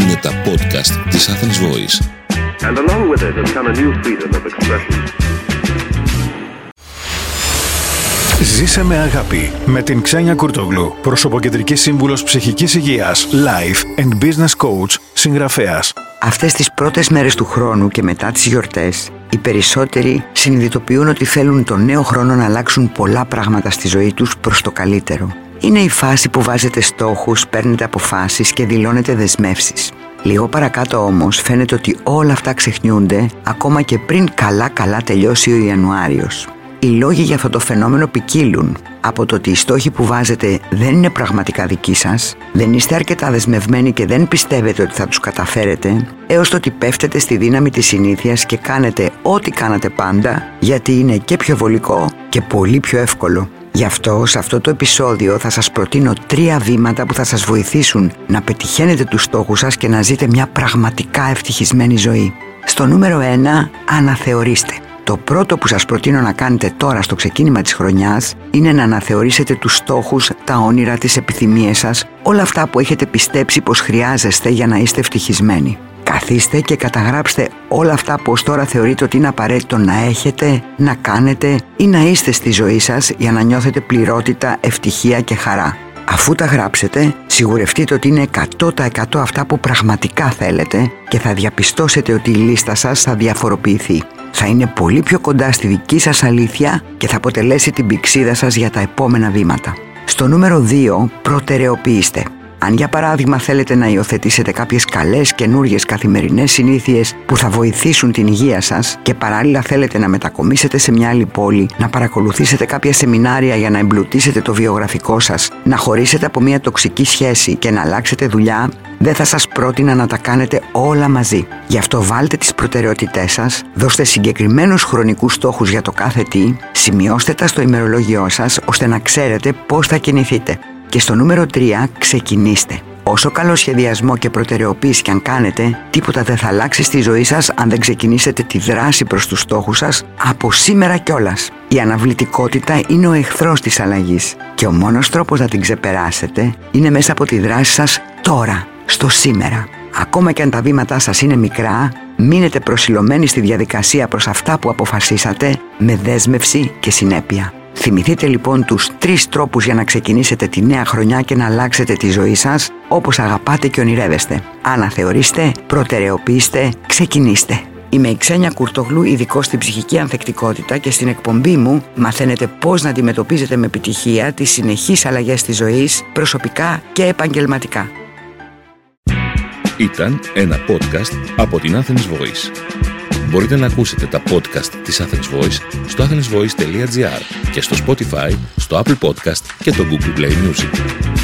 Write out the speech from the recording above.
Είναι τα podcast της Athens Voice. And along with it has come a new freedom of expression. Ζήσε με αγάπη με την Ξένια Κουρτογλου, προσωποκεντρική σύμβουλος ψυχικής υγείας, life and business coach, συγγραφέας. Αυτές τις πρώτες μέρες του χρόνου και μετά τις γιορτές, οι περισσότεροι συνειδητοποιούν ότι θέλουν τον νέο χρόνο να αλλάξουν πολλά πράγματα στη ζωή τους προς το καλύτερο. Είναι η φάση που βάζετε στόχους, παίρνετε αποφάσεις και δηλώνετε δεσμεύσεις. Λίγο παρακάτω όμως φαίνεται ότι όλα αυτά ξεχνιούνται ακόμα και πριν καλά-καλά τελειώσει ο Ιανουάριος. Οι λόγοι για αυτό το φαινόμενο ποικίλουν από το ότι οι στόχοι που βάζετε δεν είναι πραγματικά δικοί σας, δεν είστε αρκετά δεσμευμένοι και δεν πιστεύετε ότι θα τους καταφέρετε, έως το ότι πέφτετε στη δύναμη της συνήθειας και κάνετε ό,τι κάνατε πάντα, γιατί είναι και πιο βολικό και πολύ πιο εύκολο. Γι' αυτό σε αυτό το επεισόδιο θα σας προτείνω τρία βήματα που θα σας βοηθήσουν να πετυχαίνετε τους στόχους σας και να ζείτε μια πραγματικά ευτυχισμένη ζωή. Στο νούμερο 1, αναθεωρήστε. Το πρώτο που σας προτείνω να κάνετε τώρα στο ξεκίνημα της χρονιάς είναι να αναθεωρήσετε τους στόχους, τα όνειρα, τις επιθυμίες σας, όλα αυτά που έχετε πιστέψει πως χρειάζεστε για να είστε ευτυχισμένοι. Καθίστε και καταγράψτε όλα αυτά που ως τώρα θεωρείτε ότι είναι απαραίτητο να έχετε, να κάνετε ή να είστε στη ζωή σας για να νιώθετε πληρότητα, ευτυχία και χαρά. Αφού τα γράψετε, σιγουρευτείτε ότι είναι 100% αυτά που πραγματικά θέλετε και θα διαπιστώσετε ότι η λίστα σας θα διαφοροποιηθεί. Θα είναι πολύ πιο κοντά στη δική σας αλήθεια και θα αποτελέσει την πηξίδα σας για τα επόμενα βήματα. Στο νούμερο 2, προτεραιοποιήστε. Αν για παράδειγμα θέλετε να υιοθετήσετε κάποιες καλές καινούριε καθημερινές συνήθειες που θα βοηθήσουν την υγεία σας και παράλληλα θέλετε να μετακομίσετε σε μια άλλη πόλη, να παρακολουθήσετε κάποια σεμινάρια για να εμπλουτίσετε το βιογραφικό σας, να χωρίσετε από μια τοξική σχέση και να αλλάξετε δουλειά, δεν θα σας πρότεινα να τα κάνετε όλα μαζί. Γι' αυτό βάλτε τις προτεραιότητές σας, δώστε συγκεκριμένους χρονικούς στόχους για το κάθε τι, σημειώστε τα στο ημερολόγιό σας ώστε να ξέρετε πώς θα κινηθείτε. Και στο νούμερο 3 ξεκινήστε. Όσο καλό σχεδιασμό και προτεραιοποίηση και αν κάνετε, τίποτα δεν θα αλλάξει στη ζωή σας αν δεν ξεκινήσετε τη δράση προς τους στόχους σας από σήμερα κιόλας. Η αναβλητικότητα είναι ο εχθρός της αλλαγής και ο μόνος τρόπος να την ξεπεράσετε είναι μέσα από τη δράση σας τώρα, στο σήμερα. Ακόμα και αν τα βήματά σας είναι μικρά, μείνετε προσιλωμένοι στη διαδικασία προς αυτά που αποφασίσατε με δέσμευση και συνέπεια. Θυμηθείτε λοιπόν τους τρεις τρόπους για να ξεκινήσετε τη νέα χρονιά και να αλλάξετε τη ζωή σας όπως αγαπάτε και ονειρεύεστε. Αναθεωρήστε, προτεραιοποιήστε, ξεκινήστε. Είμαι η Ξένια Κουρτογλού, ειδικό στην ψυχική ανθεκτικότητα και στην εκπομπή μου μαθαίνετε πώς να αντιμετωπίζετε με επιτυχία τις συνεχείς αλλαγές της ζωής, προσωπικά και επαγγελματικά. Ήταν ένα podcast από την Athens Voice. Μπορείτε να ακούσετε τα podcast της Athens Voice στο athensvoice.gr και στο Spotify, στο Apple Podcast και το Google Play Music.